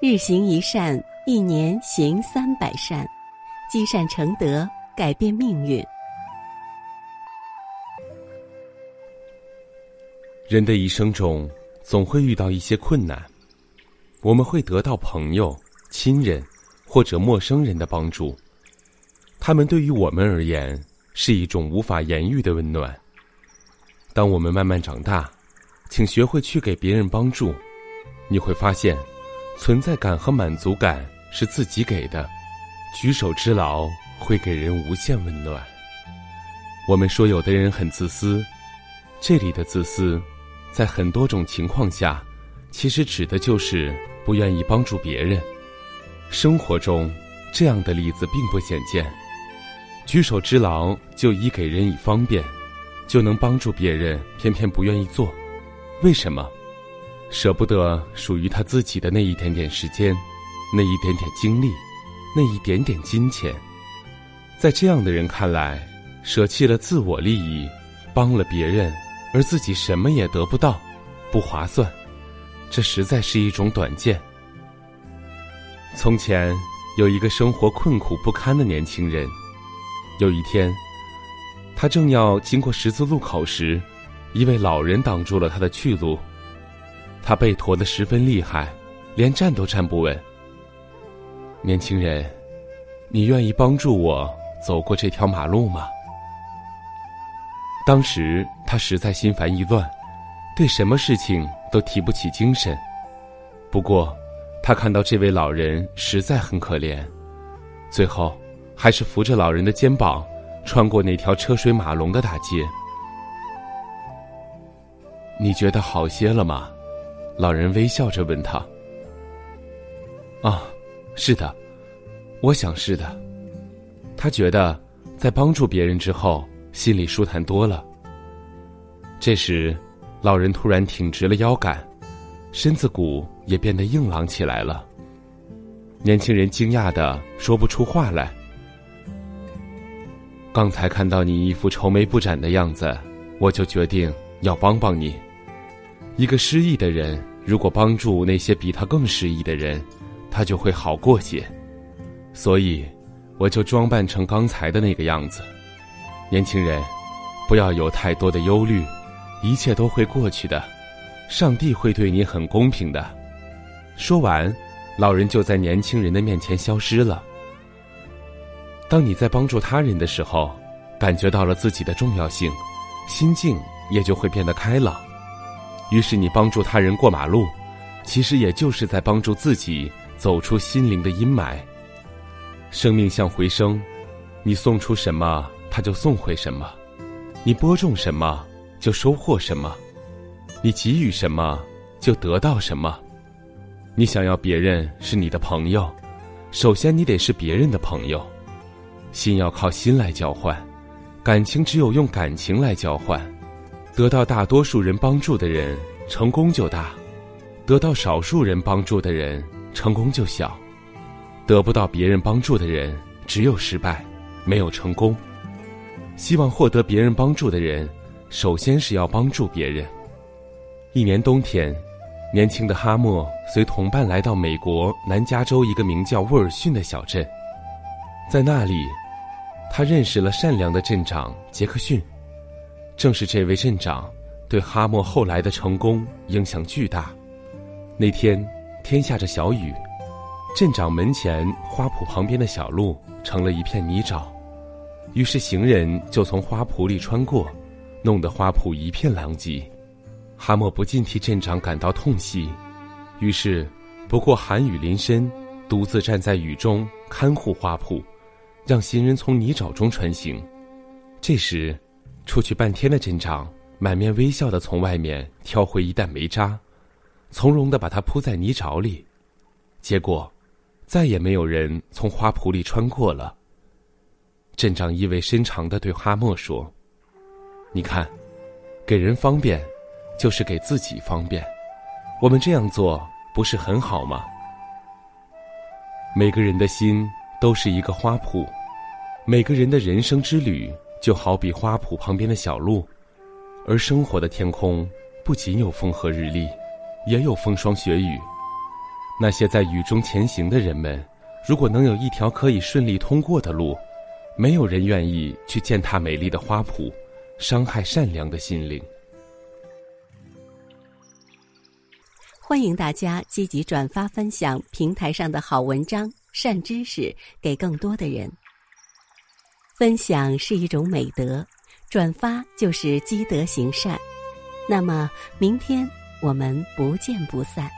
日行一善，一年行三百善，积善成德，改变命运。人的一生中，总会遇到一些困难，我们会得到朋友、亲人或者陌生人的帮助，他们对于我们而言是一种无法言喻的温暖。当我们慢慢长大，请学会去给别人帮助，你会发现，存在感和满足感是自己给的，举手之劳会给人无限温暖。我们说有的人很自私，这里的自私。在很多种情况下，其实指的就是不愿意帮助别人。生活中，这样的例子并不鲜见。举手之劳就以给人以方便，就能帮助别人，偏偏不愿意做，为什么？舍不得属于他自己的那一点点时间，那一点点精力，那一点点金钱。在这样的人看来，舍弃了自我利益，帮了别人。而自己什么也得不到，不划算，这实在是一种短见。从前有一个生活困苦不堪的年轻人，有一天，他正要经过十字路口时，一位老人挡住了他的去路。他被驮得十分厉害，连站都站不稳。年轻人，你愿意帮助我走过这条马路吗？当时他实在心烦意乱，对什么事情都提不起精神。不过，他看到这位老人实在很可怜，最后还是扶着老人的肩膀，穿过那条车水马龙的大街。你觉得好些了吗？老人微笑着问他。啊，是的，我想是的。他觉得在帮助别人之后。心里舒坦多了。这时，老人突然挺直了腰杆，身子骨也变得硬朗起来了。年轻人惊讶的说不出话来。刚才看到你一副愁眉不展的样子，我就决定要帮帮你。一个失意的人，如果帮助那些比他更失意的人，他就会好过些。所以，我就装扮成刚才的那个样子。年轻人，不要有太多的忧虑，一切都会过去的，上帝会对你很公平的。说完，老人就在年轻人的面前消失了。当你在帮助他人的时候，感觉到了自己的重要性，心境也就会变得开朗。于是你帮助他人过马路，其实也就是在帮助自己走出心灵的阴霾。生命像回声，你送出什么？他就送回什么，你播种什么就收获什么，你给予什么就得到什么。你想要别人是你的朋友，首先你得是别人的朋友。心要靠心来交换，感情只有用感情来交换。得到大多数人帮助的人，成功就大；得到少数人帮助的人，成功就小。得不到别人帮助的人，只有失败，没有成功。希望获得别人帮助的人，首先是要帮助别人。一年冬天，年轻的哈默随同伴来到美国南加州一个名叫沃尔逊的小镇，在那里，他认识了善良的镇长杰克逊。正是这位镇长，对哈默后来的成功影响巨大。那天，天下着小雨，镇长门前花圃旁边的小路成了一片泥沼。于是行人就从花圃里穿过，弄得花圃一片狼藉。哈默不禁替镇长感到痛惜，于是不过寒雨淋身，独自站在雨中看护花圃，让行人从泥沼中穿行。这时，出去半天的镇长满面微笑的从外面挑回一担煤渣，从容的把它铺在泥沼里。结果，再也没有人从花圃里穿过了。镇长意味深长的对哈默说：“你看，给人方便，就是给自己方便。我们这样做不是很好吗？每个人的心都是一个花圃，每个人的人生之旅就好比花圃旁边的小路，而生活的天空不仅有风和日丽，也有风霜雪雨。那些在雨中前行的人们，如果能有一条可以顺利通过的路，没有人愿意去践踏美丽的花圃，伤害善良的心灵。欢迎大家积极转发分享平台上的好文章、善知识给更多的人。分享是一种美德，转发就是积德行善。那么，明天我们不见不散。